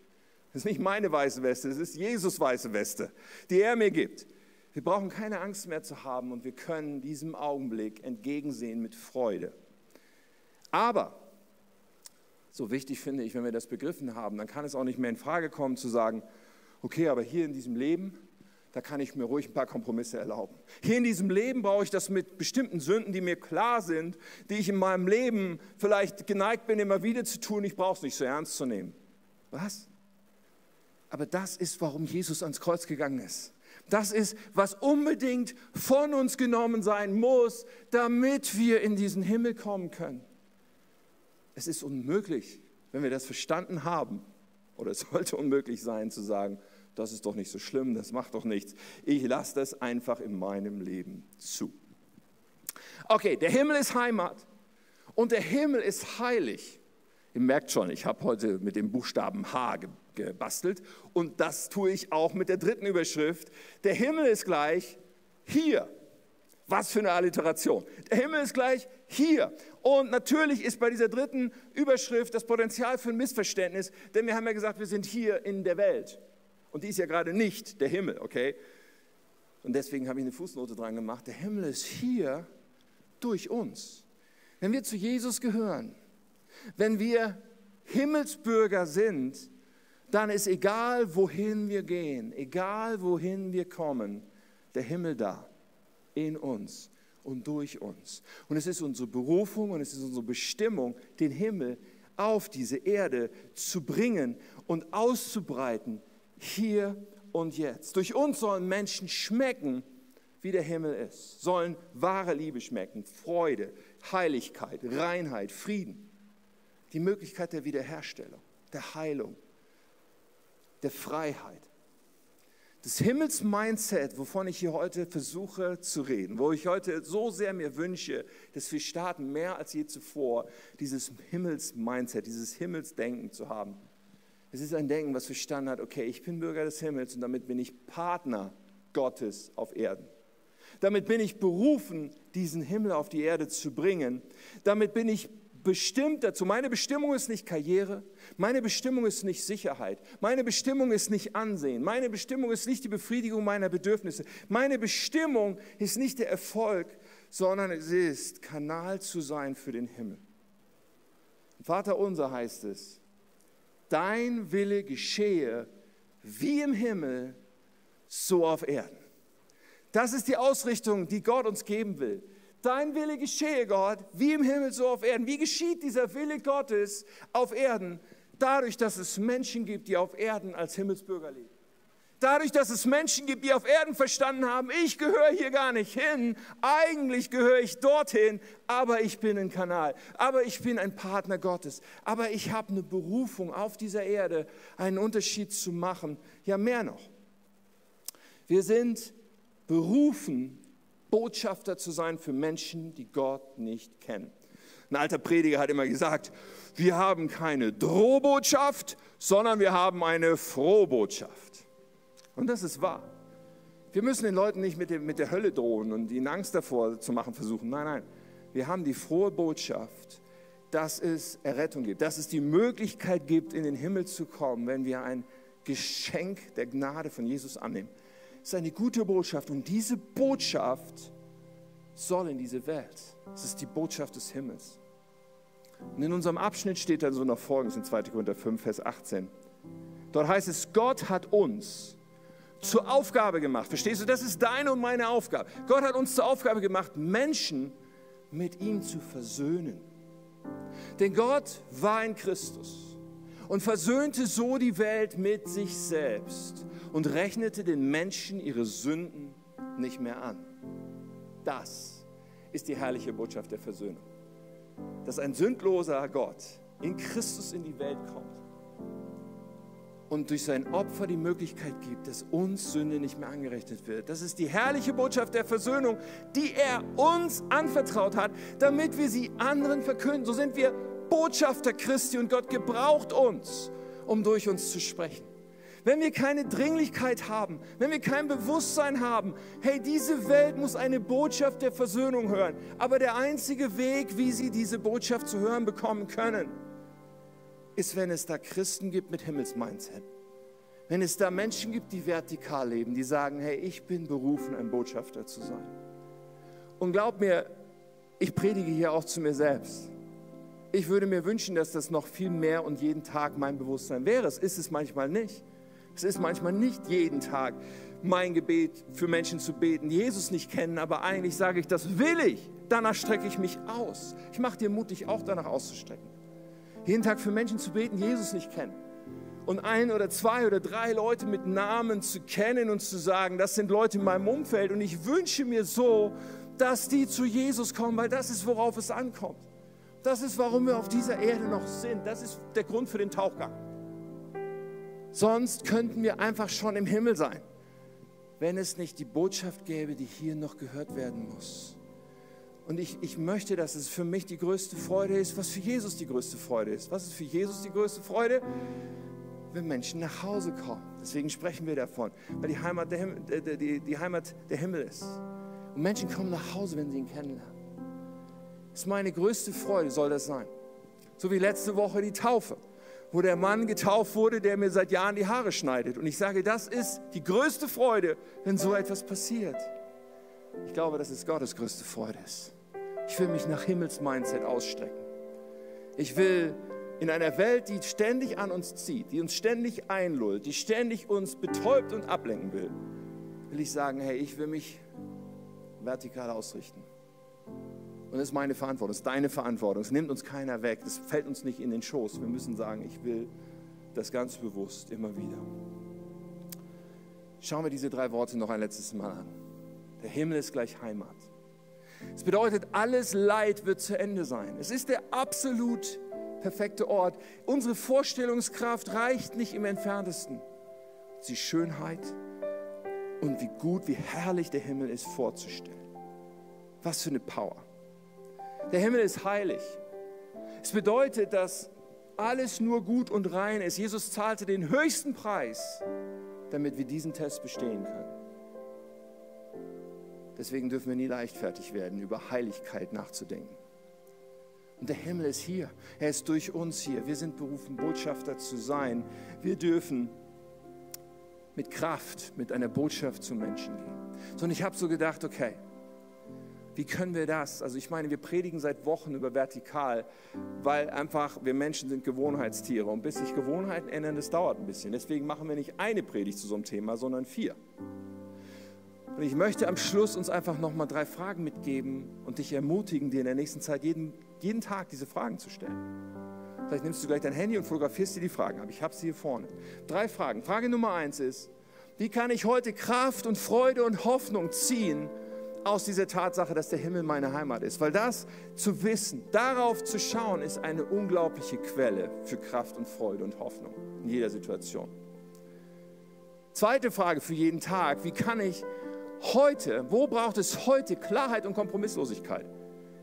Das ist nicht meine weiße Weste, es ist Jesus weiße Weste, die er mir gibt. Wir brauchen keine Angst mehr zu haben und wir können diesem Augenblick entgegensehen mit Freude. Aber, so wichtig finde ich, wenn wir das begriffen haben, dann kann es auch nicht mehr in Frage kommen zu sagen, okay, aber hier in diesem Leben, da kann ich mir ruhig ein paar Kompromisse erlauben. Hier in diesem Leben brauche ich das mit bestimmten Sünden, die mir klar sind, die ich in meinem Leben vielleicht geneigt bin, immer wieder zu tun. Ich brauche es nicht so ernst zu nehmen. Was? Aber das ist, warum Jesus ans Kreuz gegangen ist. Das ist, was unbedingt von uns genommen sein muss, damit wir in diesen Himmel kommen können. Es ist unmöglich, wenn wir das verstanden haben, oder es sollte unmöglich sein zu sagen, das ist doch nicht so schlimm, das macht doch nichts. Ich lasse das einfach in meinem Leben zu. Okay, der Himmel ist Heimat und der Himmel ist heilig. Ihr merkt schon, ich habe heute mit dem Buchstaben H gebastelt und das tue ich auch mit der dritten Überschrift. Der Himmel ist gleich hier. Was für eine Alliteration. Der Himmel ist gleich hier. Und natürlich ist bei dieser dritten Überschrift das Potenzial für ein Missverständnis, denn wir haben ja gesagt, wir sind hier in der Welt. Und die ist ja gerade nicht der Himmel, okay? Und deswegen habe ich eine Fußnote dran gemacht. Der Himmel ist hier durch uns. Wenn wir zu Jesus gehören, wenn wir Himmelsbürger sind, dann ist egal, wohin wir gehen, egal, wohin wir kommen, der Himmel da, in uns und durch uns. Und es ist unsere Berufung und es ist unsere Bestimmung, den Himmel auf diese Erde zu bringen und auszubreiten, hier und jetzt. Durch uns sollen Menschen schmecken, wie der Himmel ist, sollen wahre Liebe schmecken, Freude, Heiligkeit, Reinheit, Frieden, die Möglichkeit der Wiederherstellung, der Heilung, der Freiheit. Das Himmels-Mindset, wovon ich hier heute versuche zu reden, wo ich heute so sehr mir wünsche, dass wir starten, mehr als je zuvor, dieses Himmels-Mindset, dieses Himmelsdenken zu haben. Es ist ein Denken, was verstanden hat, okay, ich bin Bürger des Himmels und damit bin ich Partner Gottes auf Erden. Damit bin ich berufen, diesen Himmel auf die Erde zu bringen. Damit bin ich bestimmt dazu. Meine Bestimmung ist nicht Karriere, meine Bestimmung ist nicht Sicherheit, meine Bestimmung ist nicht Ansehen, meine Bestimmung ist nicht die Befriedigung meiner Bedürfnisse, meine Bestimmung ist nicht der Erfolg, sondern es ist, Kanal zu sein für den Himmel. Vater unser heißt es, dein Wille geschehe wie im Himmel, so auf Erden. Das ist die Ausrichtung, die Gott uns geben will. Dein Wille geschehe, Gott, wie im Himmel, so auf Erden. Wie geschieht dieser Wille Gottes auf Erden? Dadurch, dass es Menschen gibt, die auf Erden als Himmelsbürger leben. Dadurch, dass es Menschen gibt, die auf Erden verstanden haben, ich gehöre hier gar nicht hin, eigentlich gehöre ich dorthin, aber ich bin ein Kanal, aber ich bin ein Partner Gottes, aber ich habe eine Berufung auf dieser Erde, einen Unterschied zu machen. Ja, mehr noch. Wir sind berufen, Botschafter zu sein für Menschen, die Gott nicht kennen. Ein alter Prediger hat immer gesagt, wir haben keine Drohbotschaft, sondern wir haben eine Frohbotschaft. Und das ist wahr. Wir müssen den Leuten nicht mit, dem, mit der Hölle drohen und ihnen Angst davor zu machen versuchen. Nein, nein. Wir haben die frohe Botschaft, dass es Errettung gibt, dass es die Möglichkeit gibt, in den Himmel zu kommen, wenn wir ein Geschenk der Gnade von Jesus annehmen ist eine gute Botschaft und diese Botschaft soll in diese Welt. Es ist die Botschaft des Himmels. Und in unserem Abschnitt steht dann so noch folgendes in 2. Korinther 5, Vers 18. Dort heißt es, Gott hat uns zur Aufgabe gemacht. Verstehst du? Das ist deine und meine Aufgabe. Gott hat uns zur Aufgabe gemacht, Menschen mit ihm zu versöhnen. Denn Gott war in Christus und versöhnte so die Welt mit sich selbst und rechnete den Menschen ihre Sünden nicht mehr an. Das ist die herrliche Botschaft der Versöhnung. Dass ein sündloser Gott in Christus in die Welt kommt und durch sein Opfer die Möglichkeit gibt, dass uns Sünde nicht mehr angerechnet wird. Das ist die herrliche Botschaft der Versöhnung, die er uns anvertraut hat, damit wir sie anderen verkünden. So sind wir Botschafter Christi und Gott gebraucht uns, um durch uns zu sprechen. Wenn wir keine Dringlichkeit haben, wenn wir kein Bewusstsein haben, hey, diese Welt muss eine Botschaft der Versöhnung hören. Aber der einzige Weg, wie sie diese Botschaft zu hören bekommen können, ist, wenn es da Christen gibt mit Himmelsmindset. Wenn es da Menschen gibt, die vertikal leben, die sagen, hey, ich bin berufen, ein Botschafter zu sein. Und glaub mir, ich predige hier auch zu mir selbst. Ich würde mir wünschen, dass das noch viel mehr und jeden Tag mein Bewusstsein wäre. Es ist es manchmal nicht. Es ist manchmal nicht jeden Tag mein Gebet für Menschen zu beten, die Jesus nicht kennen, aber eigentlich sage ich, das will ich. Danach strecke ich mich aus. Ich mache dir mutig, auch danach auszustrecken jeden Tag für Menschen zu beten, die Jesus nicht kennen. Und ein oder zwei oder drei Leute mit Namen zu kennen und zu sagen, das sind Leute in meinem Umfeld. Und ich wünsche mir so, dass die zu Jesus kommen, weil das ist, worauf es ankommt. Das ist, warum wir auf dieser Erde noch sind. Das ist der Grund für den Tauchgang. Sonst könnten wir einfach schon im Himmel sein, wenn es nicht die Botschaft gäbe, die hier noch gehört werden muss. Und ich, ich möchte, dass es für mich die größte Freude ist, was für Jesus die größte Freude ist. Was ist für Jesus die größte Freude? Wenn Menschen nach Hause kommen. Deswegen sprechen wir davon, weil die Heimat der Himmel, die, die, die Heimat der Himmel ist. Und Menschen kommen nach Hause, wenn sie ihn kennenlernen. Das ist meine größte Freude, soll das sein. So wie letzte Woche die Taufe, wo der Mann getauft wurde, der mir seit Jahren die Haare schneidet. Und ich sage, das ist die größte Freude, wenn so etwas passiert. Ich glaube, dass es Gottes größte Freude ist. Ich will mich nach Himmelsmindset ausstrecken. Ich will in einer Welt, die ständig an uns zieht, die uns ständig einlullt, die ständig uns betäubt und ablenken will, will ich sagen, hey, ich will mich vertikal ausrichten. Und das ist meine Verantwortung, das ist deine Verantwortung. Es nimmt uns keiner weg, das fällt uns nicht in den Schoß. Wir müssen sagen, ich will das ganz bewusst immer wieder. Schauen wir diese drei Worte noch ein letztes Mal an. Der Himmel ist gleich Heimat. Es bedeutet, alles Leid wird zu Ende sein. Es ist der absolut perfekte Ort. Unsere Vorstellungskraft reicht nicht im entferntesten. Die Schönheit und wie gut, wie herrlich der Himmel ist vorzustellen. Was für eine Power. Der Himmel ist heilig. Es bedeutet, dass alles nur gut und rein ist. Jesus zahlte den höchsten Preis, damit wir diesen Test bestehen können. Deswegen dürfen wir nie leichtfertig werden, über Heiligkeit nachzudenken. Und der Himmel ist hier. Er ist durch uns hier. Wir sind berufen, Botschafter zu sein. Wir dürfen mit Kraft, mit einer Botschaft zu Menschen gehen. So, und ich habe so gedacht, okay, wie können wir das? Also ich meine, wir predigen seit Wochen über vertikal, weil einfach wir Menschen sind Gewohnheitstiere und bis sich Gewohnheiten ändern, das dauert ein bisschen. Deswegen machen wir nicht eine Predigt zu so einem Thema, sondern vier. Und ich möchte am Schluss uns einfach nochmal drei Fragen mitgeben und dich ermutigen, dir in der nächsten Zeit jeden, jeden Tag diese Fragen zu stellen. Vielleicht nimmst du gleich dein Handy und fotografierst dir die Fragen ab. Ich habe sie hier vorne. Drei Fragen. Frage Nummer eins ist, wie kann ich heute Kraft und Freude und Hoffnung ziehen aus dieser Tatsache, dass der Himmel meine Heimat ist? Weil das zu wissen, darauf zu schauen, ist eine unglaubliche Quelle für Kraft und Freude und Hoffnung in jeder Situation. Zweite Frage für jeden Tag, wie kann ich heute, wo braucht es heute Klarheit und Kompromisslosigkeit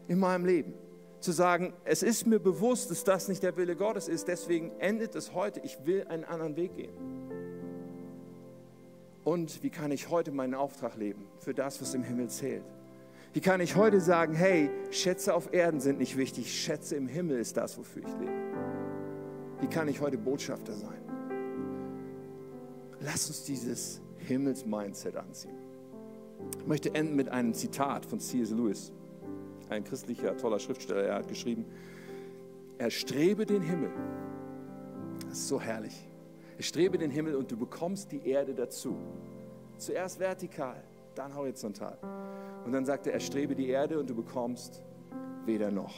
in meinem Leben? Zu sagen, es ist mir bewusst, dass das nicht der Wille Gottes ist, deswegen endet es heute, ich will einen anderen Weg gehen. Und wie kann ich heute meinen Auftrag leben für das, was im Himmel zählt? Wie kann ich heute sagen, hey, Schätze auf Erden sind nicht wichtig, Schätze im Himmel ist das, wofür ich lebe? Wie kann ich heute Botschafter sein? Lass uns dieses Himmels-Mindset anziehen. Ich möchte enden mit einem Zitat von C.S. Lewis, ein christlicher, toller Schriftsteller. Er hat geschrieben, er strebe den Himmel. Das ist so herrlich. Er strebe den Himmel und du bekommst die Erde dazu. Zuerst vertikal, dann horizontal. Und dann sagt er, er strebe die Erde und du bekommst weder noch.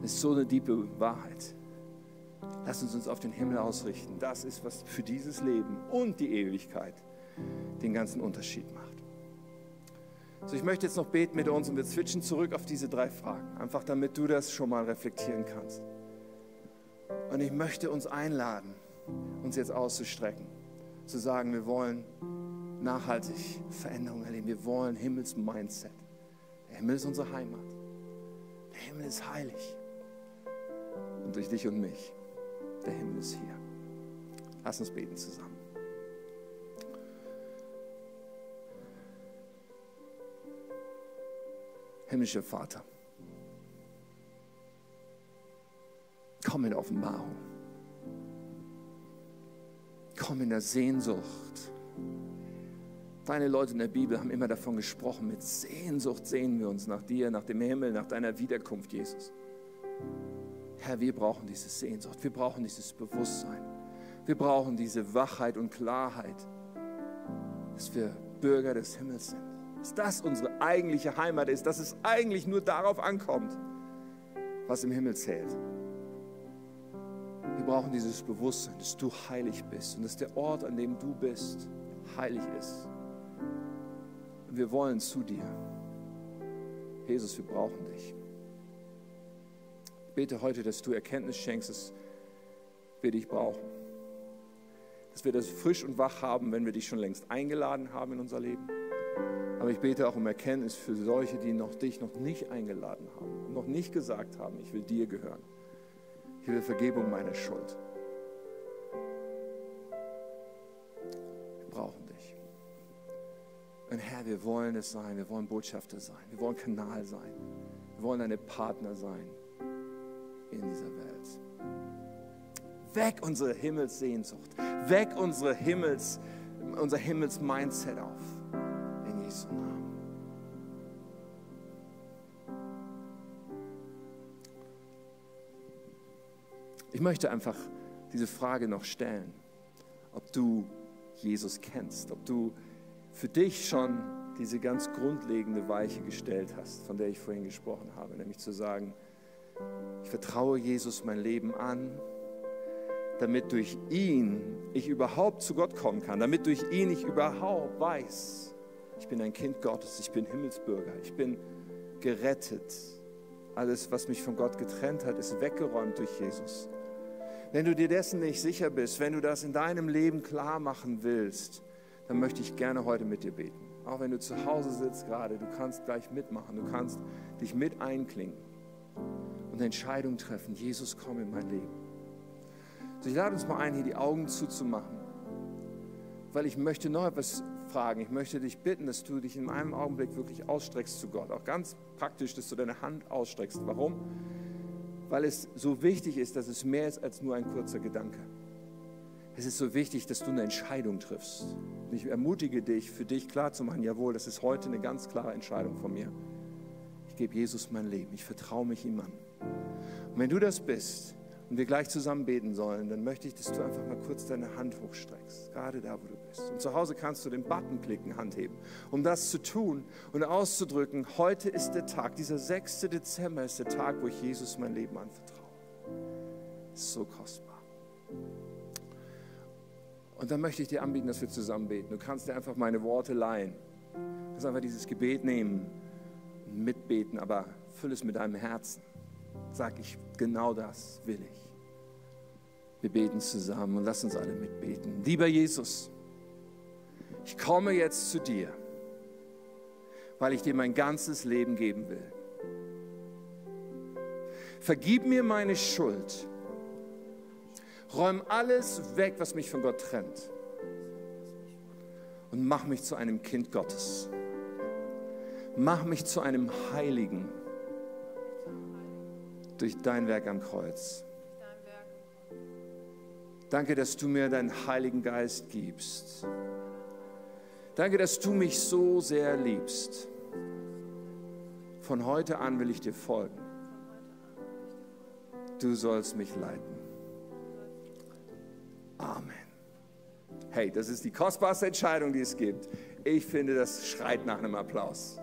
Das ist so eine tiefe Wahrheit. Lass uns uns auf den Himmel ausrichten. Das ist, was für dieses Leben und die Ewigkeit den ganzen Unterschied macht. So, ich möchte jetzt noch beten mit uns und wir switchen zurück auf diese drei Fragen, einfach damit du das schon mal reflektieren kannst. Und ich möchte uns einladen, uns jetzt auszustrecken, zu sagen, wir wollen nachhaltig Veränderung erleben, wir wollen Himmels-Mindset. Der Himmel ist unsere Heimat. Der Himmel ist heilig. Und durch dich und mich, der Himmel ist hier. Lass uns beten zusammen. Himmlischer Vater, komm in Offenbarung. Komm in der Sehnsucht. Deine Leute in der Bibel haben immer davon gesprochen, mit Sehnsucht sehen wir uns nach dir, nach dem Himmel, nach deiner Wiederkunft, Jesus. Herr, wir brauchen diese Sehnsucht, wir brauchen dieses Bewusstsein, wir brauchen diese Wachheit und Klarheit, dass wir Bürger des Himmels sind dass das unsere eigentliche Heimat ist, dass es eigentlich nur darauf ankommt, was im Himmel zählt. Wir brauchen dieses Bewusstsein, dass du heilig bist und dass der Ort, an dem du bist, heilig ist. Und wir wollen zu dir. Jesus, wir brauchen dich. Ich bete heute, dass du Erkenntnis schenkst, dass wir dich brauchen. Dass wir das frisch und wach haben, wenn wir dich schon längst eingeladen haben in unser Leben aber ich bete auch um Erkenntnis für solche, die noch dich noch nicht eingeladen haben, noch nicht gesagt haben, ich will dir gehören. Ich will Vergebung meiner Schuld. Wir brauchen dich. Und Herr, wir wollen es sein, wir wollen Botschafter sein, wir wollen Kanal sein, wir wollen deine Partner sein in dieser Welt. Weg unsere Himmelssehnsucht, weg unsere Himmels, unser Himmels-Mindset auf. Jesu Namen. Ich möchte einfach diese Frage noch stellen, ob du Jesus kennst, ob du für dich schon diese ganz grundlegende Weiche gestellt hast, von der ich vorhin gesprochen habe, nämlich zu sagen, ich vertraue Jesus mein Leben an, damit durch ihn ich überhaupt zu Gott kommen kann, damit durch ihn ich überhaupt weiß, ich bin ein Kind Gottes, ich bin Himmelsbürger, ich bin gerettet. Alles, was mich von Gott getrennt hat, ist weggeräumt durch Jesus. Wenn du dir dessen nicht sicher bist, wenn du das in deinem Leben klar machen willst, dann möchte ich gerne heute mit dir beten. Auch wenn du zu Hause sitzt gerade, du kannst gleich mitmachen, du kannst dich mit einklingen und eine Entscheidung treffen. Jesus, komm in mein Leben. So, ich lade uns mal ein, hier die Augen zuzumachen, weil ich möchte noch etwas fragen. Ich möchte dich bitten, dass du dich in einem Augenblick wirklich ausstreckst zu Gott. Auch ganz praktisch, dass du deine Hand ausstreckst. Warum? Weil es so wichtig ist, dass es mehr ist als nur ein kurzer Gedanke. Es ist so wichtig, dass du eine Entscheidung triffst. Und ich ermutige dich, für dich klar zu machen, jawohl, das ist heute eine ganz klare Entscheidung von mir. Ich gebe Jesus mein Leben. Ich vertraue mich ihm an. Und wenn du das bist, und wir gleich zusammen beten sollen, dann möchte ich, dass du einfach mal kurz deine Hand hochstreckst, gerade da, wo du bist. Und zu Hause kannst du den Button klicken, Hand heben, um das zu tun und auszudrücken, heute ist der Tag, dieser 6. Dezember ist der Tag, wo ich Jesus mein Leben anvertraue. So kostbar. Und dann möchte ich dir anbieten, dass wir zusammen beten. Du kannst dir einfach meine Worte leihen. Du kannst einfach dieses Gebet nehmen mitbeten, aber füll es mit deinem Herzen. Sag ich, genau das will ich. Wir beten zusammen und lass uns alle mitbeten. Lieber Jesus, ich komme jetzt zu dir, weil ich dir mein ganzes Leben geben will. Vergib mir meine Schuld. Räum alles weg, was mich von Gott trennt. Und mach mich zu einem Kind Gottes. Mach mich zu einem Heiligen durch dein Werk am Kreuz. Danke, dass du mir deinen Heiligen Geist gibst. Danke, dass du mich so sehr liebst. Von heute an will ich dir folgen. Du sollst mich leiten. Amen. Hey, das ist die kostbarste Entscheidung, die es gibt. Ich finde, das schreit nach einem Applaus.